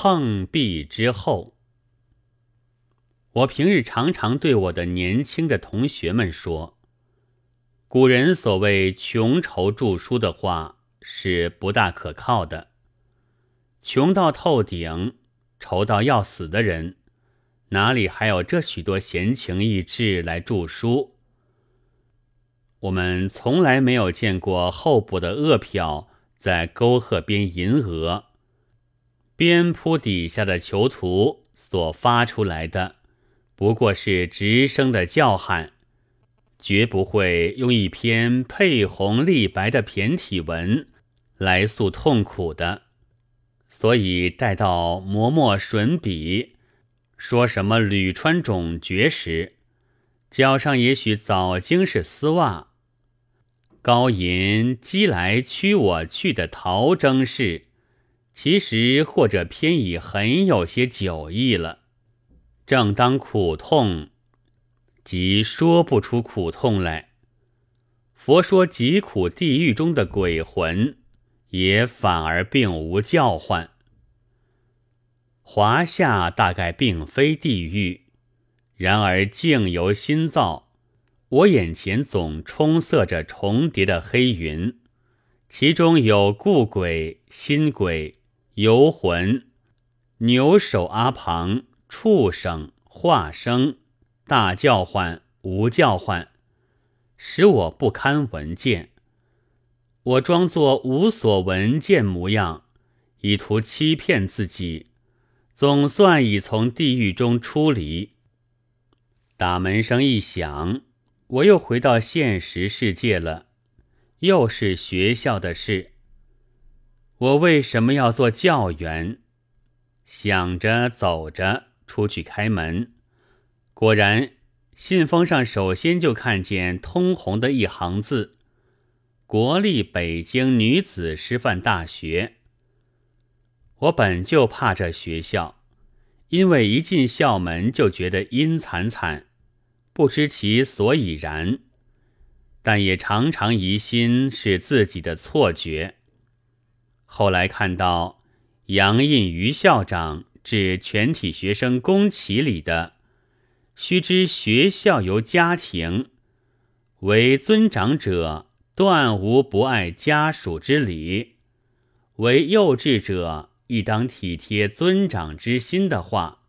碰壁之后，我平日常常对我的年轻的同学们说：“古人所谓‘穷愁著书’的话是不大可靠的。穷到透顶、愁到要死的人，哪里还有这许多闲情逸致来著书？我们从来没有见过候补的饿殍在沟壑边吟鹅。”边铺底下的囚徒所发出来的，不过是直声的叫喊，绝不会用一篇配红立白的骈体文来诉痛苦的。所以待到磨墨吮笔，说什么屡穿种绝时，脚上也许早经是丝袜，高吟击来驱我去的陶征式。其实或者偏已很有些酒意了。正当苦痛，即说不出苦痛来。佛说疾苦地狱中的鬼魂，也反而并无叫唤。华夏大概并非地狱，然而境由心造，我眼前总充塞着重叠的黑云，其中有故鬼、新鬼。游魂、牛首阿旁、畜生、化生、大叫唤、无叫唤，使我不堪闻见。我装作无所闻见模样，以图欺骗自己，总算已从地狱中出离。打门声一响，我又回到现实世界了，又是学校的事。我为什么要做教员？想着走着出去开门，果然信封上首先就看见通红的一行字：“国立北京女子师范大学。”我本就怕这学校，因为一进校门就觉得阴惨惨，不知其所以然，但也常常疑心是自己的错觉。后来看到杨印于校长致全体学生公启里的“须知学校由家庭，为尊长者断无不爱家属之理，为幼稚者亦当体贴尊长之心”的话，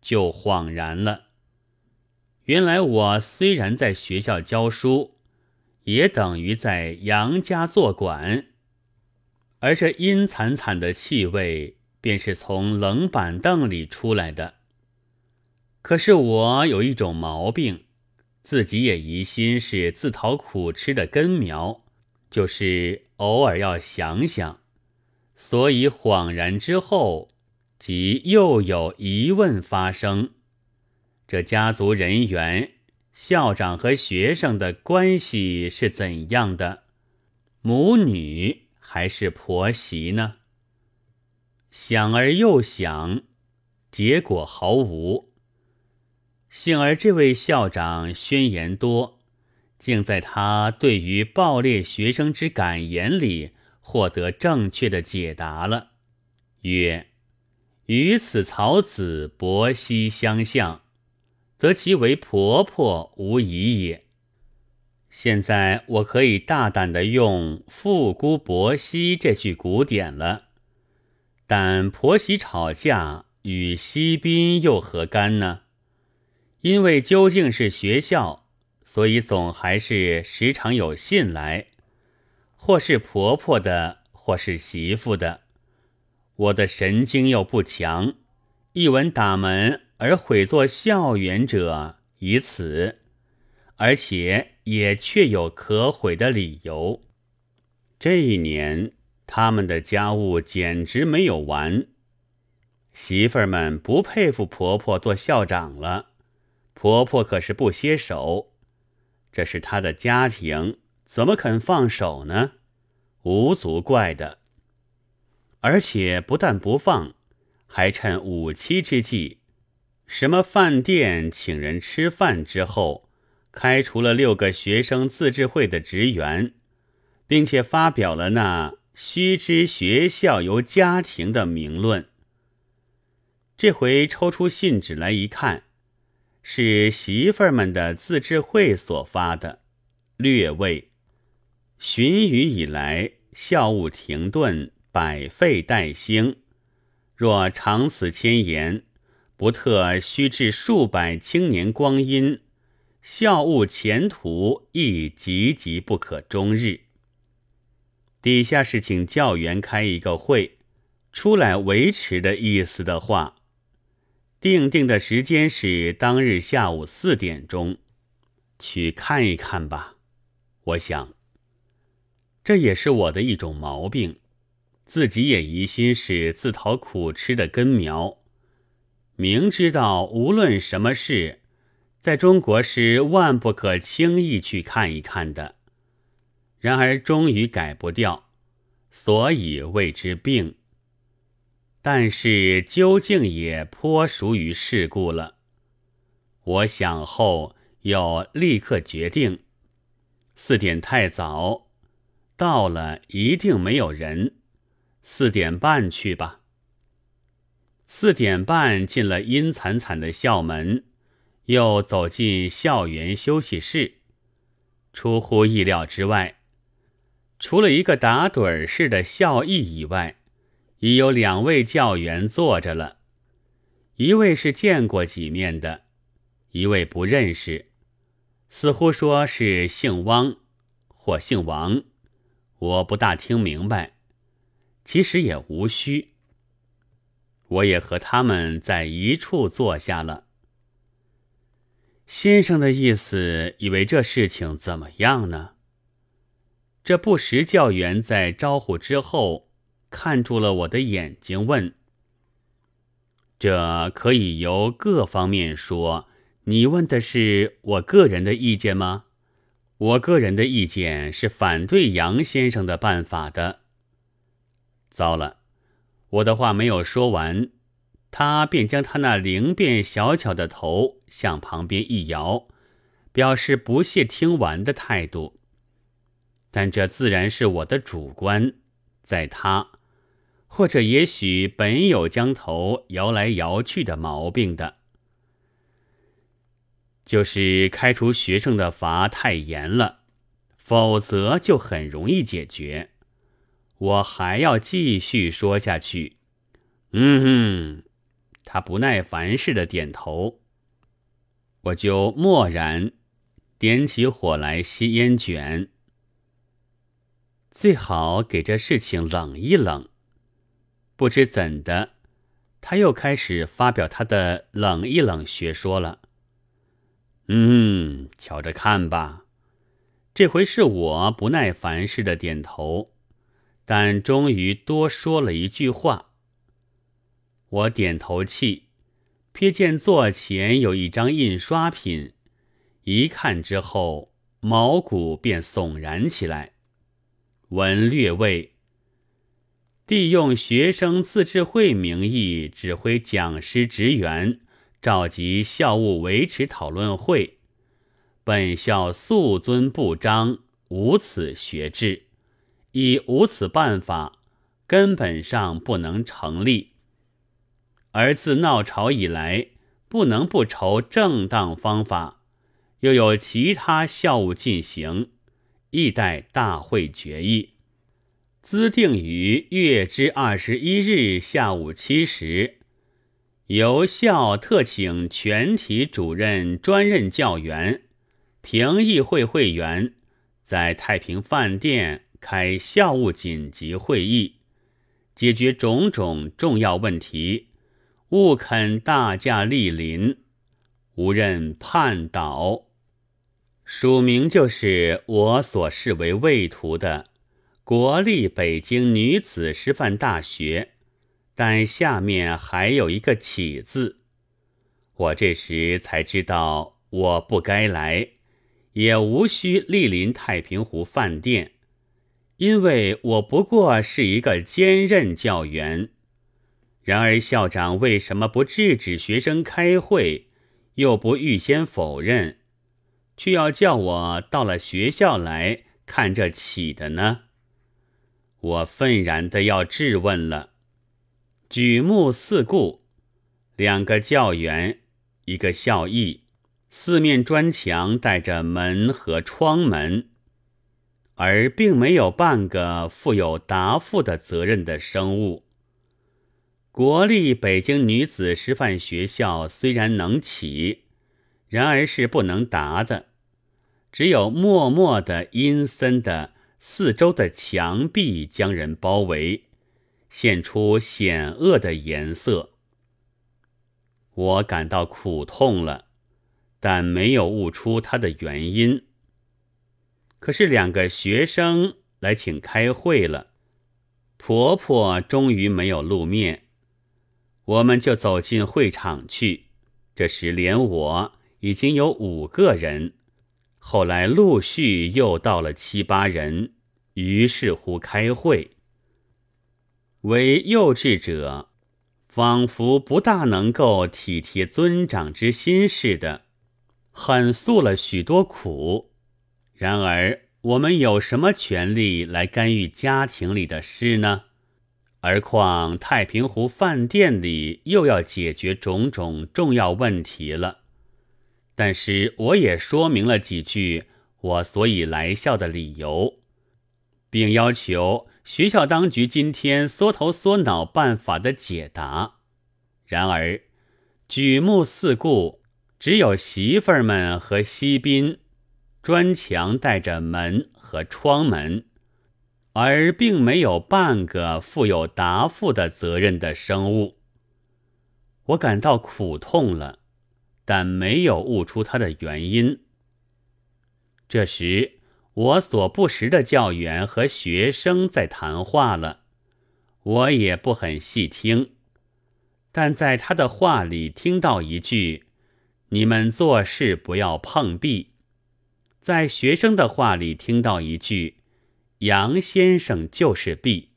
就恍然了。原来我虽然在学校教书，也等于在杨家做管。而这阴惨惨的气味，便是从冷板凳里出来的。可是我有一种毛病，自己也疑心是自讨苦吃的根苗，就是偶尔要想想，所以恍然之后，即又有疑问发生：这家族人员、校长和学生的关系是怎样的？母女？还是婆媳呢？想而又想，结果毫无。幸而这位校长宣言多，竟在他对于暴烈学生之感言里获得正确的解答了。曰：“与此曹子伯兮相向，则其为婆婆无疑也。”现在我可以大胆的用“妇姑婆媳”这句古典了，但婆媳吵架与西宾又何干呢？因为究竟是学校，所以总还是时常有信来，或是婆婆的，或是媳妇的。我的神经又不强，一闻打门而毁作校园者，以此。而且也确有可悔的理由。这一年，他们的家务简直没有完。媳妇儿们不佩服婆婆做校长了，婆婆可是不歇手。这是她的家庭，怎么肯放手呢？无足怪的。而且不但不放，还趁五七之际，什么饭店请人吃饭之后。开除了六个学生自治会的职员，并且发表了那“须知学校由家庭”的名论。这回抽出信纸来一看，是媳妇儿们的自治会所发的，略谓：旬雨以来，校务停顿，百废待兴。若长此千言，不特须至数百青年光阴，校务前途亦岌岌不可终日。底下是请教员开一个会，出来维持的意思的话。定定的时间是当日下午四点钟，去看一看吧。我想，这也是我的一种毛病，自己也疑心是自讨苦吃的根苗。明知道无论什么事，在中国是万不可轻易去看一看的，然而终于改不掉，所以谓之病。但是究竟也颇属于事故了。我想后又立刻决定，四点太早，到了一定没有人，四点半去吧。四点半进了阴惨惨的校门，又走进校园休息室，出乎意料之外，除了一个打盹儿似的校医以外。已有两位教员坐着了，一位是见过几面的，一位不认识，似乎说是姓汪或姓王，我不大听明白，其实也无需。我也和他们在一处坐下了。先生的意思，以为这事情怎么样呢？这不识教员在招呼之后。看住了我的眼睛，问：“这可以由各方面说。你问的是我个人的意见吗？我个人的意见是反对杨先生的办法的。”糟了，我的话没有说完，他便将他那灵便小巧的头向旁边一摇，表示不屑听完的态度。但这自然是我的主观，在他。或者也许本有将头摇来摇去的毛病的，就是开除学生的罚太严了，否则就很容易解决。我还要继续说下去。嗯哼，他不耐烦似的点头，我就默然，点起火来吸烟卷。最好给这事情冷一冷。不知怎的，他又开始发表他的冷一冷学说了。嗯，瞧着看吧。这回是我不耐烦似的点头，但终于多说了一句话。我点头气，瞥见座前有一张印刷品，一看之后，毛骨便悚然起来。文略谓。帝用学生自治会名义指挥讲师职员召集校务维持讨论会，本校素尊不彰，无此学制，以无此办法，根本上不能成立。而自闹潮以来，不能不筹正当方法，又有其他校务进行，亦待大会决议。资定于月之二十一日下午七时，由校特请全体主任、专任教员、评议会会员，在太平饭店开校务紧急会议，解决种种重要问题，勿肯大驾莅临，无任叛倒。署名就是我所视为畏途的。国立北京女子师范大学，但下面还有一个“启”字。我这时才知道，我不该来，也无需莅临太平湖饭店，因为我不过是一个兼任教员。然而校长为什么不制止学生开会，又不预先否认，却要叫我到了学校来看这“起”的呢？我愤然的要质问了，举目四顾，两个教员，一个校役，四面砖墙带着门和窗门，而并没有半个负有答复的责任的生物。国立北京女子师范学校虽然能起，然而是不能达的，只有默默的、阴森的四周的墙壁将人包围，现出险恶的颜色。我感到苦痛了，但没有悟出它的原因。可是两个学生来请开会了，婆婆终于没有露面。我们就走进会场去。这时连我已经有五个人，后来陆续又到了七八人。于是乎开会，为幼稚者，仿佛不大能够体贴尊长之心似的，很诉了许多苦。然而我们有什么权利来干预家庭里的事呢？而况太平湖饭店里又要解决种种重要问题了，但是我也说明了几句我所以来校的理由，并要求学校当局今天缩头缩脑办法的解答。然而举目四顾，只有媳妇儿们和西宾，砖墙带着门和窗门。而并没有半个负有答复的责任的生物，我感到苦痛了，但没有悟出它的原因。这时，我所不识的教员和学生在谈话了，我也不很细听，但在他的话里听到一句：“你们做事不要碰壁。”在学生的话里听到一句。杨先生就是壁，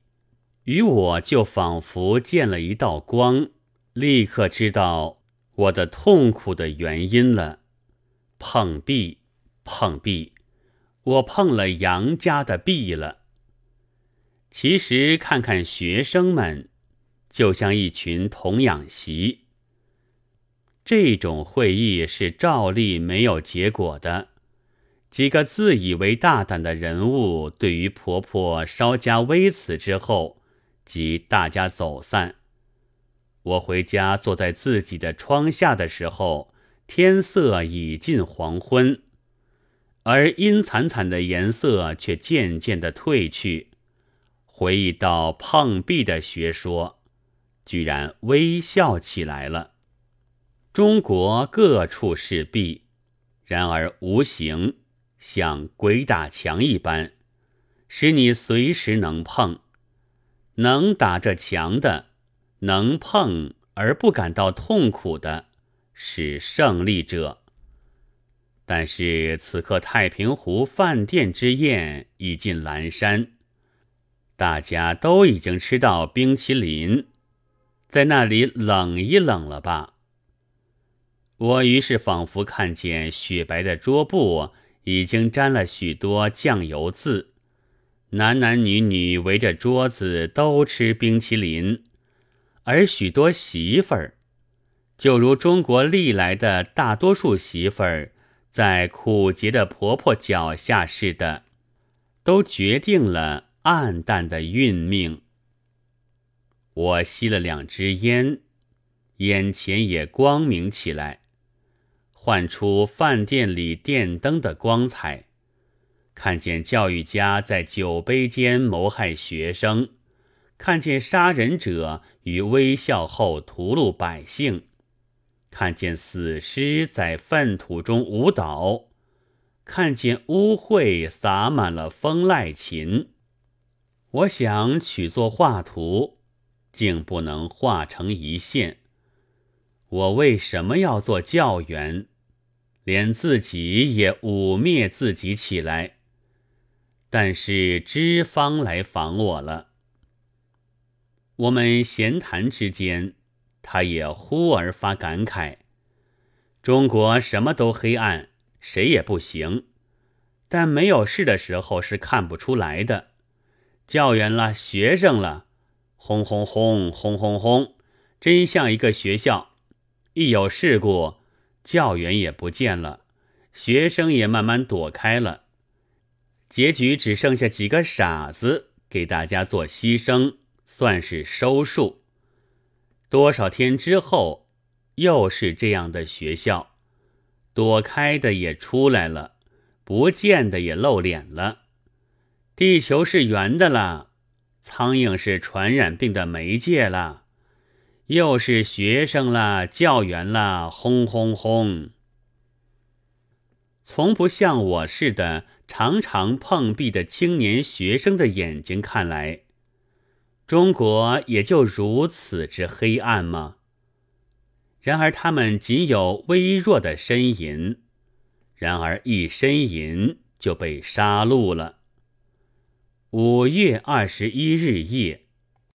与我就仿佛见了一道光，立刻知道我的痛苦的原因了。碰壁，碰壁，我碰了杨家的壁了。其实看看学生们，就像一群童养媳。这种会议是照例没有结果的。几个自以为大胆的人物，对于婆婆稍加微词之后，即大家走散。我回家坐在自己的窗下的时候，天色已近黄昏，而阴惨惨的颜色却渐渐的褪去。回忆到碰壁的学说，居然微笑起来了。中国各处是壁，然而无形。像鬼打墙一般，使你随时能碰，能打这墙的，能碰而不感到痛苦的，是胜利者。但是此刻太平湖饭店之宴已近阑珊，大家都已经吃到冰淇淋，在那里冷一冷了吧？我于是仿佛看见雪白的桌布。已经沾了许多酱油渍，男男女女围着桌子都吃冰淇淋，而许多媳妇儿，就如中国历来的大多数媳妇儿，在苦节的婆婆脚下似的，都决定了暗淡的运命。我吸了两支烟，眼前也光明起来。换出饭店里电灯的光彩，看见教育家在酒杯间谋害学生，看见杀人者于微笑后屠戮百姓，看见死尸在粪土中舞蹈，看见污秽洒满了风籁琴。我想取作画图，竟不能画成一线。我为什么要做教员？连自己也污蔑自己起来，但是知方来访我了。我们闲谈之间，他也忽而发感慨：中国什么都黑暗，谁也不行。但没有事的时候是看不出来的。教员了，学生了，轰轰轰轰轰轰，真像一个学校。一有事故，教员也不见了，学生也慢慢躲开了，结局只剩下几个傻子给大家做牺牲，算是收束。多少天之后，又是这样的学校，躲开的也出来了，不见的也露脸了。地球是圆的啦，苍蝇是传染病的媒介了，又是学生了，教员了，轰轰轰！从不像我似的常常碰壁的青年学生的眼睛看来，中国也就如此之黑暗吗？然而他们仅有微弱的呻吟，然而一呻吟就被杀戮了。五月二十一日夜，